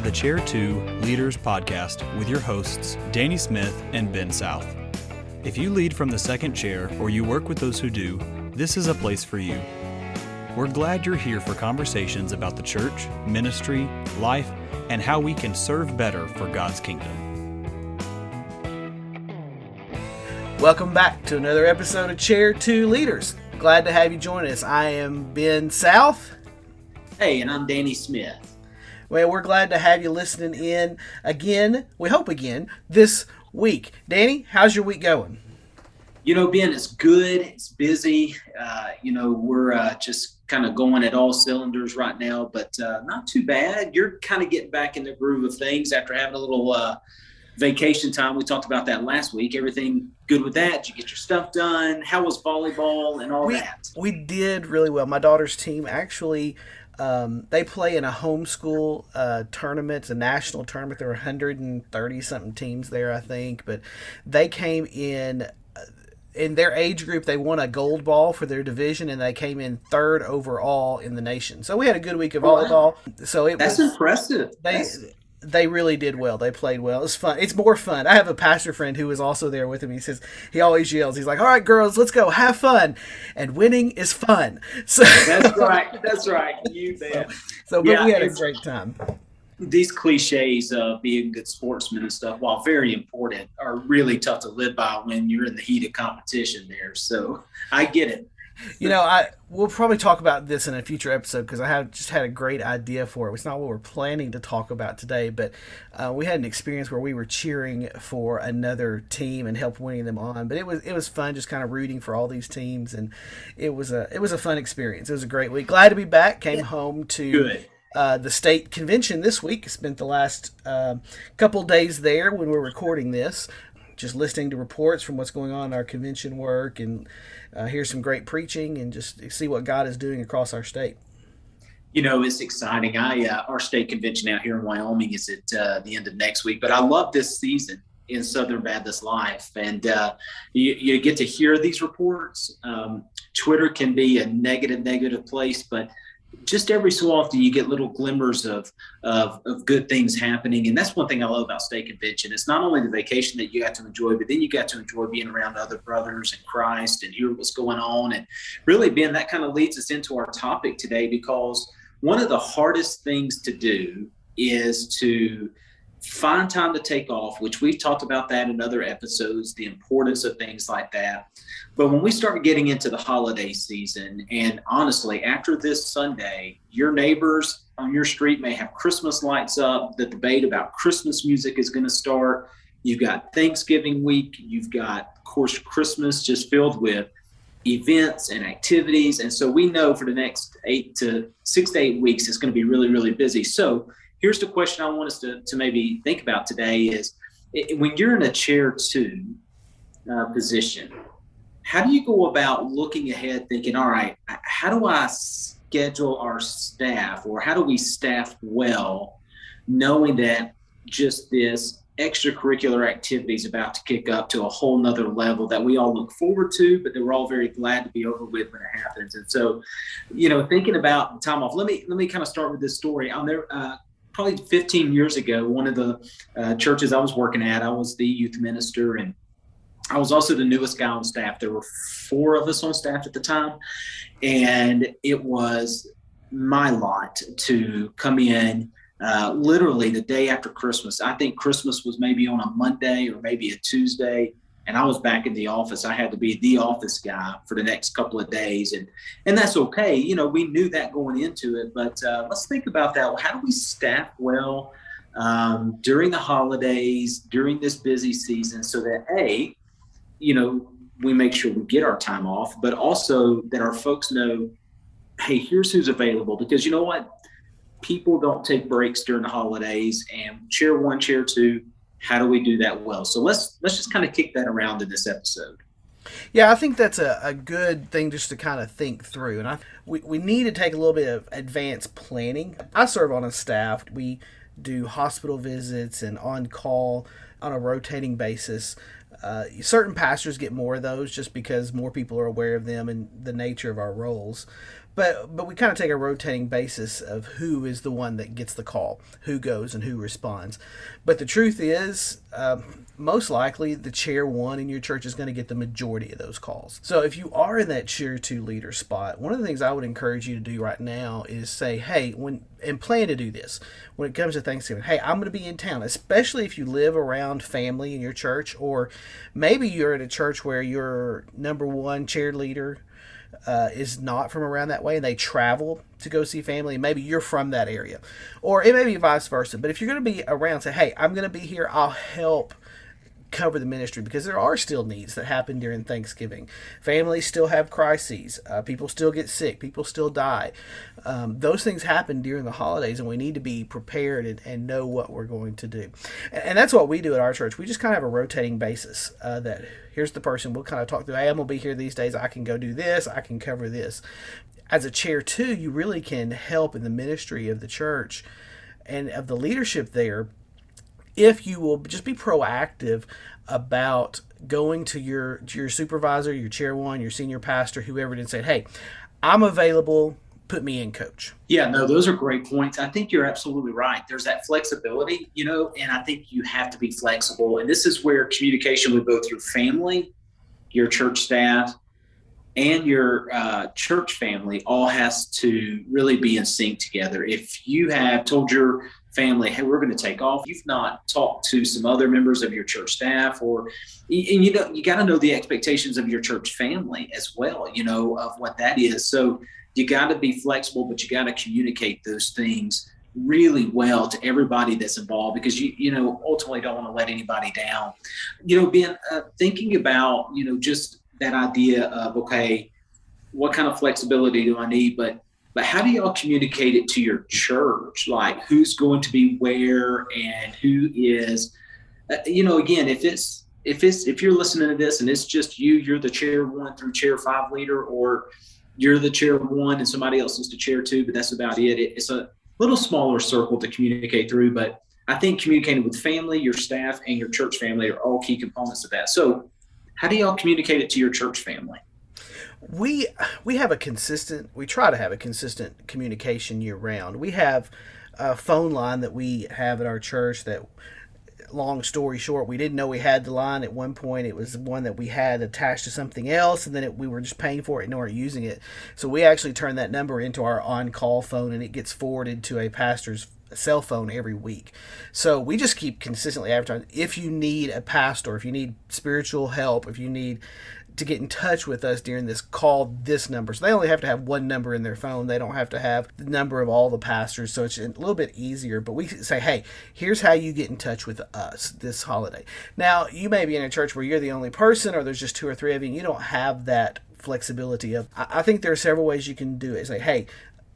to the Chair 2 Leaders Podcast with your hosts, Danny Smith and Ben South. If you lead from the second chair or you work with those who do, this is a place for you. We're glad you're here for conversations about the church, ministry, life, and how we can serve better for God's kingdom. Welcome back to another episode of Chair 2 Leaders. Glad to have you join us. I am Ben South. Hey, and I'm Danny Smith. Well, we're glad to have you listening in again. We hope again this week. Danny, how's your week going? You know, Ben, it's good. It's busy. Uh, you know, we're uh, just kind of going at all cylinders right now, but uh, not too bad. You're kind of getting back in the groove of things after having a little uh, vacation time. We talked about that last week. Everything good with that? Did you get your stuff done? How was volleyball and all we, that? We did really well. My daughter's team actually um, they play in a homeschool uh, tournament, it's a national tournament. There were 130 something teams there, I think, but they came in. Uh, in their age group, they won a gold ball for their division, and they came in third overall in the nation. So we had a good week of volleyball. So it that's was, impressive. They that's they really did well. They played well. It's fun. It's more fun. I have a pastor friend who is also there with him. He says he always yells. He's like, "All right, girls, let's go have fun," and winning is fun. So that's right. That's right. You bet. So, so but yeah, we had a great time. These cliches of being good sportsmen and stuff, while very important, are really tough to live by when you're in the heat of competition. There, so I get it you know, I we'll probably talk about this in a future episode because I have just had a great idea for it. It's not what we're planning to talk about today, but uh, we had an experience where we were cheering for another team and helped winning them on. But it was it was fun, just kind of rooting for all these teams, and it was a it was a fun experience. It was a great week. Glad to be back. Came home to. Uh, the state convention this week. Spent the last uh, couple days there when we're recording this, just listening to reports from what's going on in our convention work and uh, hear some great preaching and just see what God is doing across our state. You know, it's exciting. I uh, our state convention out here in Wyoming is at uh, the end of next week, but I love this season in Southern Baptist life, and uh, you, you, get to hear these reports. Um, Twitter can be a negative, negative place, but just every so often you get little glimmers of, of, of good things happening. And that's one thing i love about state convention. It's not only the vacation that you got to enjoy but then you got to enjoy being around other brothers in christ and hear what's going on. And really ben that kind of leads us into our topic today because one of the hardest things to do is to find time to take off which we've talked about that in other episodes the importance of things like that but when we start getting into the holiday season, and honestly, after this Sunday, your neighbors on your street may have Christmas lights up. The debate about Christmas music is going to start. You've got Thanksgiving week. You've got, of course, Christmas just filled with events and activities. And so we know for the next eight to six to eight weeks, it's going to be really, really busy. So here's the question I want us to, to maybe think about today is when you're in a chair two uh, position, how do you go about looking ahead thinking all right how do i schedule our staff or how do we staff well knowing that just this extracurricular activity is about to kick up to a whole nother level that we all look forward to but that we're all very glad to be over with when it happens? And so you know thinking about time off let me let me kind of start with this story. There uh, probably 15 years ago one of the uh, churches i was working at i was the youth minister and I was also the newest guy on staff. There were four of us on staff at the time, and it was my lot to come in uh, literally the day after Christmas. I think Christmas was maybe on a Monday or maybe a Tuesday, and I was back in the office. I had to be the office guy for the next couple of days, and and that's okay. You know, we knew that going into it, but uh, let's think about that. How do we staff well? Um, during the holidays, during this busy season, so that a you know, we make sure we get our time off, but also that our folks know, hey, here's who's available. Because you know what? People don't take breaks during the holidays and chair one, chair two. How do we do that well? So let's let's just kind of kick that around in this episode. Yeah, I think that's a, a good thing just to kind of think through. And I we, we need to take a little bit of advanced planning. I serve on a staff. We do hospital visits and on call on a rotating basis Uh, certain pastors get more of those just because more people are aware of them and the nature of our roles but but we kind of take a rotating basis of who is the one that gets the call, who goes and who responds. But the truth is, um, most likely the chair one in your church is going to get the majority of those calls. So if you are in that chair two leader spot, one of the things I would encourage you to do right now is say, hey, when and plan to do this when it comes to Thanksgiving. Hey, I'm going to be in town, especially if you live around family in your church, or maybe you're at a church where your number one chair leader uh, is not from around that way and they travel to go see family, maybe you're from that area. Or it may be vice versa. But if you're going to be around, say, hey, I'm going to be here, I'll help cover the ministry because there are still needs that happen during Thanksgiving. Families still have crises. Uh, people still get sick. People still die. Um, those things happen during the holidays, and we need to be prepared and, and know what we're going to do. And, and, that's what we do at our church. We just kind of have a rotating basis uh, that here's the person we'll kind of talk through. Hey, I'm going to be here these days. I can go do this. I can cover this. As a chair, two, you really can help in the ministry of the church and of the leadership there if you will just be proactive about going to your to your supervisor, your chair one, your senior pastor, whoever, and say, "Hey, I'm available. Put me in, coach." Yeah, no, those are great points. I think you're absolutely right. There's that flexibility, you know, and I think you have to be flexible. And this is where communication with both your family, your church staff, and your uh, church family all has to really be in sync together. If you have told your family, hey, we're going to take off. You've not talked to some other members of your church staff, or and you know you got to know the expectations of your church family as well. You know of what that is. So you got to be flexible, but you got to communicate those things really well to everybody that's involved because you you know ultimately don't want to let anybody down. You know, being uh, thinking about you know just that idea of okay, what kind of flexibility do I need, but but how do y'all communicate it to your church? Like who's going to be where and who is uh, you know again if it's if it's if you're listening to this and it's just you you're the chair one through chair five leader or you're the chair one and somebody else is the chair two but that's about it. it it's a little smaller circle to communicate through but i think communicating with family your staff and your church family are all key components of that. So how do y'all communicate it to your church family we we have a consistent we try to have a consistent communication year round we have a phone line that we have at our church that long story short we didn't know we had the line at one point it was one that we had attached to something else and then it, we were just paying for it and weren't using it so we actually turn that number into our on-call phone and it gets forwarded to a pastor's cell phone every week. So we just keep consistently advertising. If you need a pastor, if you need spiritual help, if you need to get in touch with us during this, call this number. So they only have to have one number in their phone. They don't have to have the number of all the pastors. So it's a little bit easier. But we say, hey, here's how you get in touch with us this holiday. Now, you may be in a church where you're the only person or there's just two or three of you and you don't have that flexibility of I think there are several ways you can do it. Say, hey,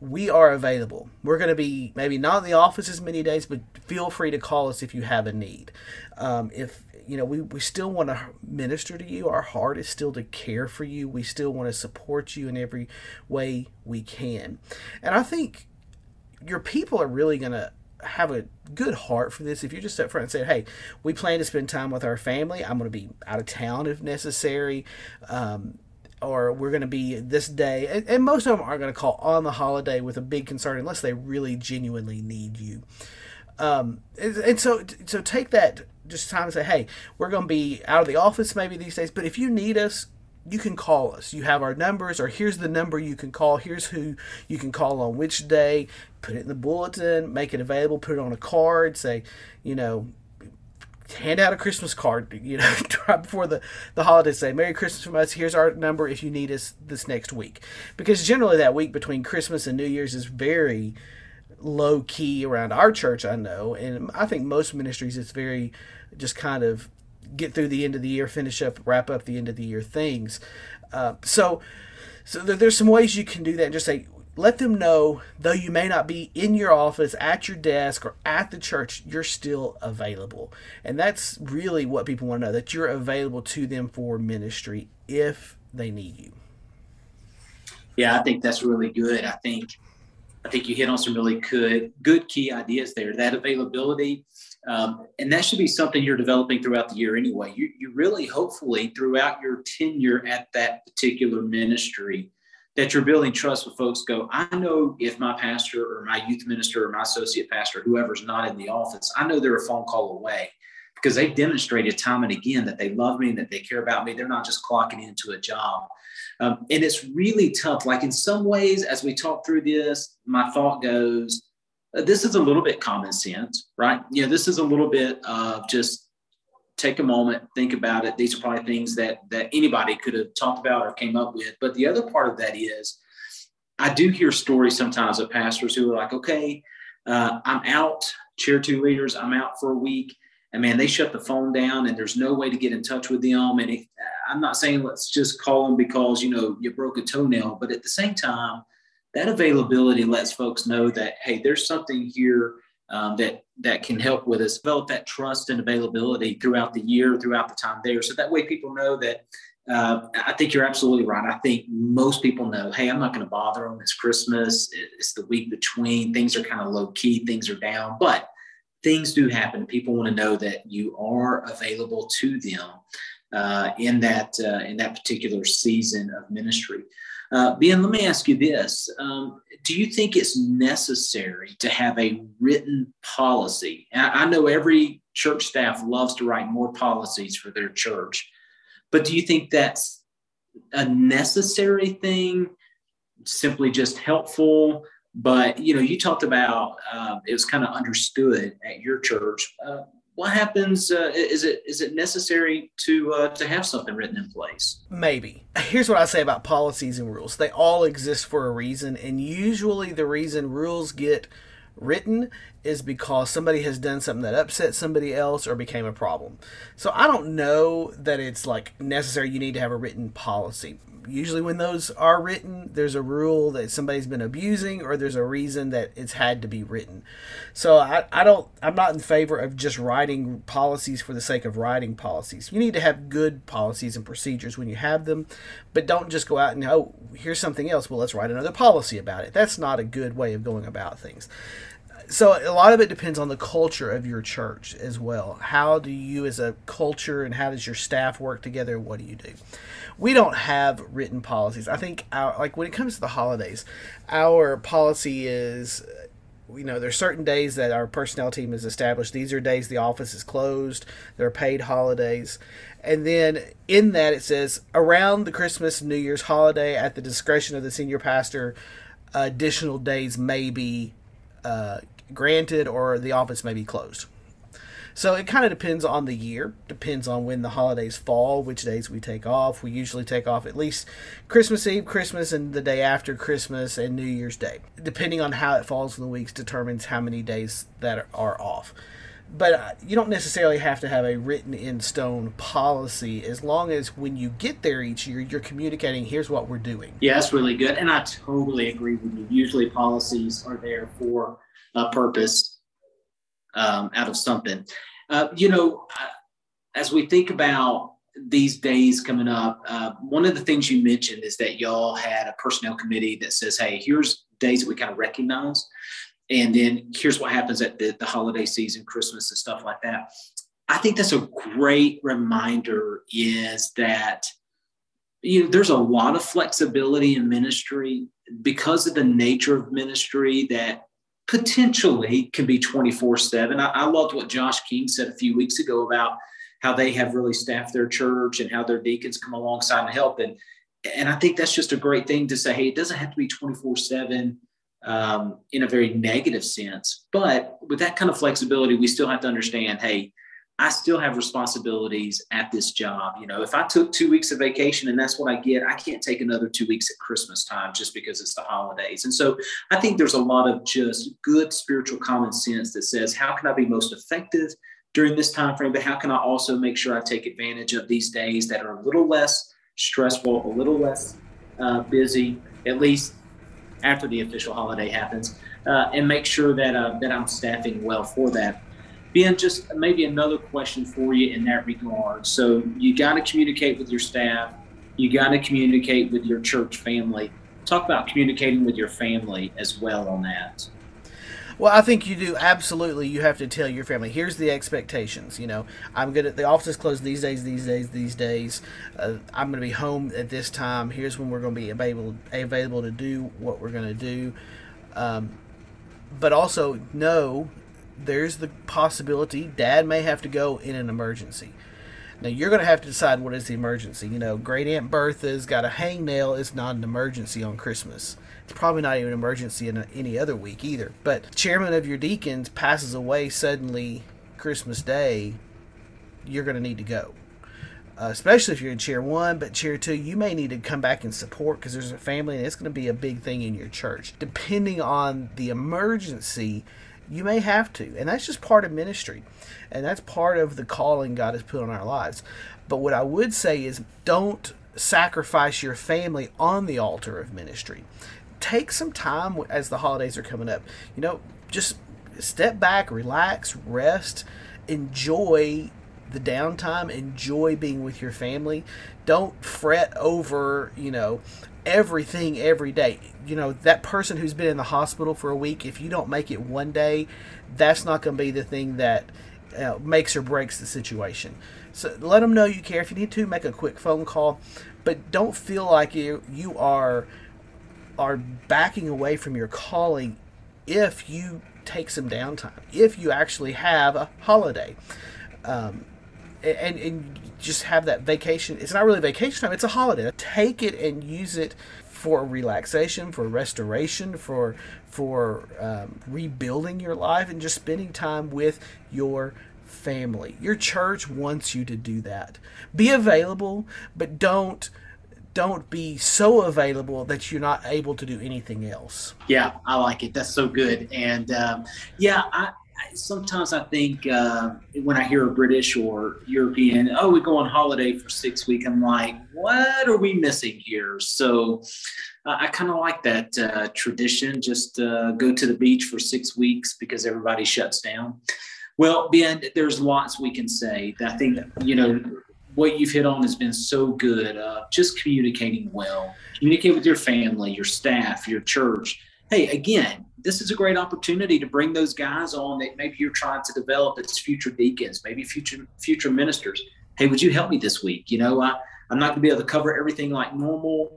we are available. We're going to be maybe not in the office as many days, but feel free to call us if you have a need. Um, if you know, we, we still want to minister to you. Our heart is still to care for you. We still want to support you in every way we can. And I think your people are really going to have a good heart for this if you just up front and say hey we plan to spend time with our family i'm going to be out of town if necessary um, or we're going to be this day and, and most of them are going to call on the holiday with a big concern unless they really genuinely need you um, and, and so so take that just time to say, hey, we're going to be out of the office maybe these days, but if you need us, you can call us. You have our numbers, or here's the number you can call. Here's who you can call on which day. Put it in the bulletin, make it available, put it on a card, say, you know, hand out a Christmas card, you know, right before the, the holidays. Say, Merry Christmas from us. Here's our number if you need us this next week. Because generally, that week between Christmas and New Year's is very low key around our church, I know. And I think most ministries, it's very just kind of get through the end of the year, finish up, wrap up the end of the year things. Uh, so, so there's some ways you can do that. And just say, let them know, though you may not be in your office, at your desk, or at the church, you're still available. And that's really what people want to know that you're available to them for ministry if they need you. Yeah, I think that's really good. I think I think you hit on some really good good key ideas there. That availability Um, and that should be something you're developing throughout the year anyway. You, you really, hopefully, throughout your tenure at that particular ministry, that you're building trust with folks. Go, I know if my pastor or my youth minister or my associate pastor, whoever's not in the office, I know they're a phone call away because they've demonstrated time and again that they love me and that they care about me. They're not just clocking into a job. Um, and it's really tough. Like in some ways, as we talk through this, my thought goes, uh, this is a little bit common sense, right? You know, this is a little bit of just take a moment, think about it. These are probably things that that anybody could have talked about or came up with. But the other part of that is, I do hear stories sometimes of pastors who are like, okay, uh, I'm out, chair two leaders, I'm out for a week and man, they shut the phone down and there's no way to get in touch with them. And I'm not saying let's just call them because, you know, you broke a toenail, but at the same time, that availability lets folks know that, hey, there's something here um, that that can help with us develop that trust and availability throughout the year, throughout the time there. So that way people know that uh, I think you're absolutely right. I think most people know, hey, I'm not going to bother them. It's Christmas. It's the week between. Things are kind of low key. Things are down. But things do happen. People want to know that you are available to them uh, in that uh, in that particular season of ministry. Uh, ben, let me ask you this: um, Do you think it's necessary to have a written policy? I, I know every church staff loves to write more policies for their church, but do you think that's a necessary thing? Simply just helpful? But you know, you talked about uh, it was kind of understood at your church. Uh, what happens? Uh, is it is it necessary to uh, to have something written in place? Maybe. Here's what I say about policies and rules. They all exist for a reason, and usually the reason rules get written is because somebody has done something that upset somebody else or became a problem. So I don't know that it's like necessary you need to have a written policy usually when those are written, there's a rule that somebody's been abusing or there's a reason that it's had to be written. So I, I don't I'm not in favor of just writing policies for the sake of writing policies. You need to have good policies and procedures when you have them, but don't just go out and oh here's something else. Well let's write another policy about it. That's not a good way of going about things so a lot of it depends on the culture of your church as well. How do you as a culture and how does your staff work together? What do you do? we don't have written policies. I think our like when it comes to the holidays, our policy is you know there's certain days that our personnel team has established these are days the office is closed they're paid holidays and then in that it says around the christmas new year's holiday at the discretion of the senior pastor additional days may be uh, granted or the office may be closed so it kind of depends on the year, depends on when the holidays fall, which days we take off. We usually take off at least Christmas Eve, Christmas, and the day after Christmas and New Year's Day. Depending on how it falls in the weeks, determines how many days that are off. But uh, you don't necessarily have to have a written in stone policy as long as when you get there each year, you're communicating, here's what we're doing. Yeah, that's really good. And I totally agree with you. Usually policies are there for a purpose um, out of something. Uh, you know, as we think about these days coming up, uh, one of the things you mentioned is that y'all had a personnel committee that says, hey, here's days that we kind of recognize. And then here's what happens at the, the holiday season, Christmas and stuff like that. I think that's a great reminder is that you know there's a lot of flexibility in ministry because of the nature of ministry that potentially can be 24 7. I, loved what Josh King said a few weeks ago about how they have really staffed their church and how their deacons come alongside and help. And, and I think that's just a great thing to say, hey, it doesn't have to be 24 7 um, in a very negative sense. But with that kind of flexibility, we still have to understand, hey, I still have responsibilities at this job. You know, if I took two weeks of vacation and that's what I get, I can't take another two weeks at Christmas time just because it's the holidays. And so I think there's a lot of just good spiritual common sense that says, how can I be most effective during this time frame? But how can I also make sure I take advantage of these days that are a little less stressful, a little less uh, busy, at least after the official holiday happens, uh, and make sure that uh, that I'm staffing well for that. Ben, just maybe another question for you in that regard. So you got to communicate with your staff. You got to communicate with your church family. Talk about communicating with your family as well on that. Well, I think you do absolutely. You have to tell your family. Here's the expectations. You know, I'm gonna. The office is closed these days, these days, these days. Uh, I'm gonna be home at this time. Here's when we're gonna be available available to do what we're gonna do. Um, but also know there's the possibility Dad may have to go in an emergency. Now you're going to have to decide what is the emergency. You know, Great Aunt Bertha's got a hangnail. It's not an emergency on Christmas. It's probably not even an emergency in any other week either. But chairman of your deacons passes away suddenly Christmas Day, you're going to need to go. Uh, especially if you're in chair one, but chair two, you may need to come back and support because there's a family and it's going to be a big thing in your church. Depending on the emergency, you may have to. And that's just part of ministry. And that's part of the calling God has put on our lives. But what I would say is don't sacrifice your family on the altar of ministry take some time as the holidays are coming up. You know, just step back, relax, rest, enjoy the downtime, enjoy being with your family. Don't fret over, you know, everything every day. You know, that person who's been in the hospital for a week, if you don't make it one day, that's not going to be the thing that makes or breaks the situation. So let them know you care. If you need to, make a quick phone call, but don't feel like you you are are backing away from your calling if you take some downtime, if you actually have a holiday. Um, and, and just have that vacation. It's not really vacation time, it's a holiday. Take it and use it for relaxation, for restoration, for for um, rebuilding your life, and just spending time with your family. Your church wants you to do that. Be available, but don't don't be so available that you're not able to do anything else. Yeah, I like it. That's so good. And um, yeah, I, I, sometimes I think uh, when I hear a British or European, oh, we go on holiday for six weeks, I'm like, what are we missing here? So uh, I kind of like that uh, tradition. Just uh, go to the beach for six weeks because everybody shuts down. Well, Ben, there's lots we can say. I think, you know, what you've hit on has been so good. Uh, just communicating well, communicate with your family, your staff, your church. Hey, again, this is a great opportunity to bring those guys on that maybe you're trying to develop as future deacons, maybe future future ministers. Hey, would you help me this week? You know, I, I'm not going to be able to cover everything like normal.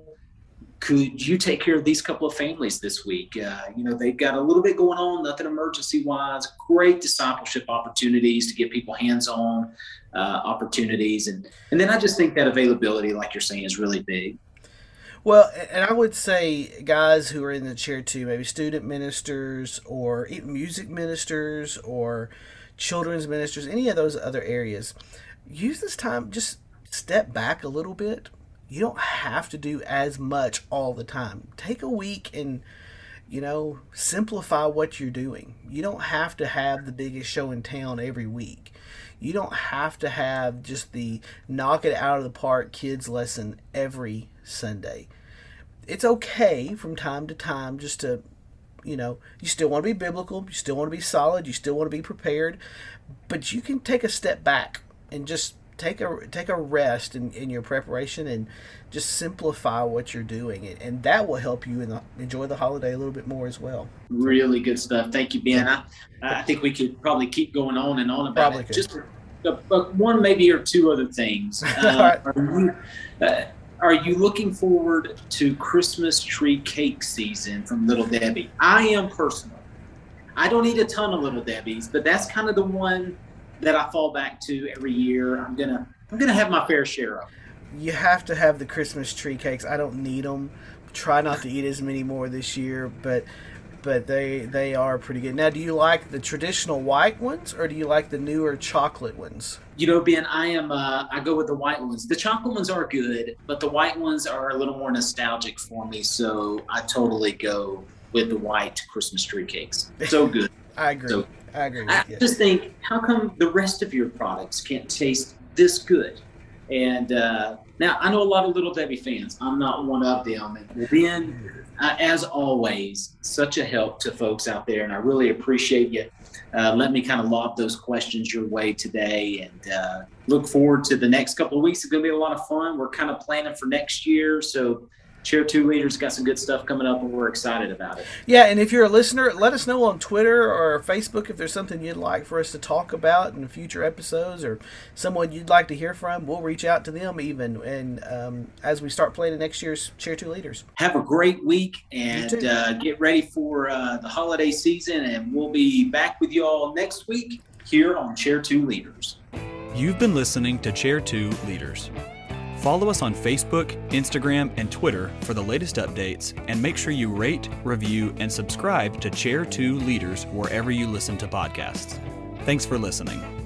Could you take care of these couple of families this week? Uh, you know, they've got a little bit going on, nothing emergency wise. Great discipleship opportunities to get people hands on uh, opportunities, and and then I just think that availability, like you're saying, is really big. Well, and I would say guys who are in the chair two, maybe student ministers or music ministers or children's ministers, any of those other areas, use this time just step back a little bit. You don't have to do as much all the time. Take a week and you know, simplify what you're doing. You don't have to have the biggest show in town every week. You don't have to have just the knock it out of the park kids lesson every Sunday. It's okay from time to time just to, you know, you still want to be biblical, you still want to be solid, you still want to be prepared, but you can take a step back and just take a take a rest in, in your preparation and just simplify what you're doing. And, and that will help you the, enjoy the holiday a little bit more as well. Really good stuff. Thank you ben. I, I think we could probably keep going on and on about probably it. could. just but one maybe or two other things. Uh, are, you, uh, are you looking forward to christmas tree cake season from little debbie? I am personally. I don't eat a ton of little debbie's but that's kind of the one that I fall back to every year. I'm gonna I'm gonna have my fair share of. You have to have the Christmas tree cakes. I don't need them. Try not to eat as many more this year, but but they they are pretty good. Now, do you like the traditional white ones or do you like the newer chocolate ones? You know, Ben, I am uh, I go with the white ones. The chocolate ones are good, but the white ones are a little more nostalgic for me. So I totally go with the white Christmas tree cakes. So good. I agree. So, I agree. I you. just think, how come the rest of your products can't taste this good? And uh, now I know a lot of Little Debbie fans. I'm not one of them. And Ben, uh, as always, such a help to folks out there, and I really appreciate you. Uh, let me kind of lob those questions your way today, and uh, look forward to the next couple of weeks. It's going to be a lot of fun. We're kind of planning for next year, so Chair Two Leaders got some good stuff coming up, and we're excited about it. Yeah, and if you're a listener, let us know on Twitter or Facebook if there's something you'd like for us to talk about in future episodes, or someone you'd like to hear from. We'll reach out to them even, and um, as we start planning next year's Chair Two Leaders. Have a great week and uh, get ready for uh, the holiday season, and we'll be back with you all next week here on Chair Two Leaders. You've been listening to Chair Two Leaders. Follow us on Facebook, Instagram, and Twitter for the latest updates, and make sure you rate, review, and subscribe to Chair 2 Leaders wherever you listen to podcasts. Thanks for listening.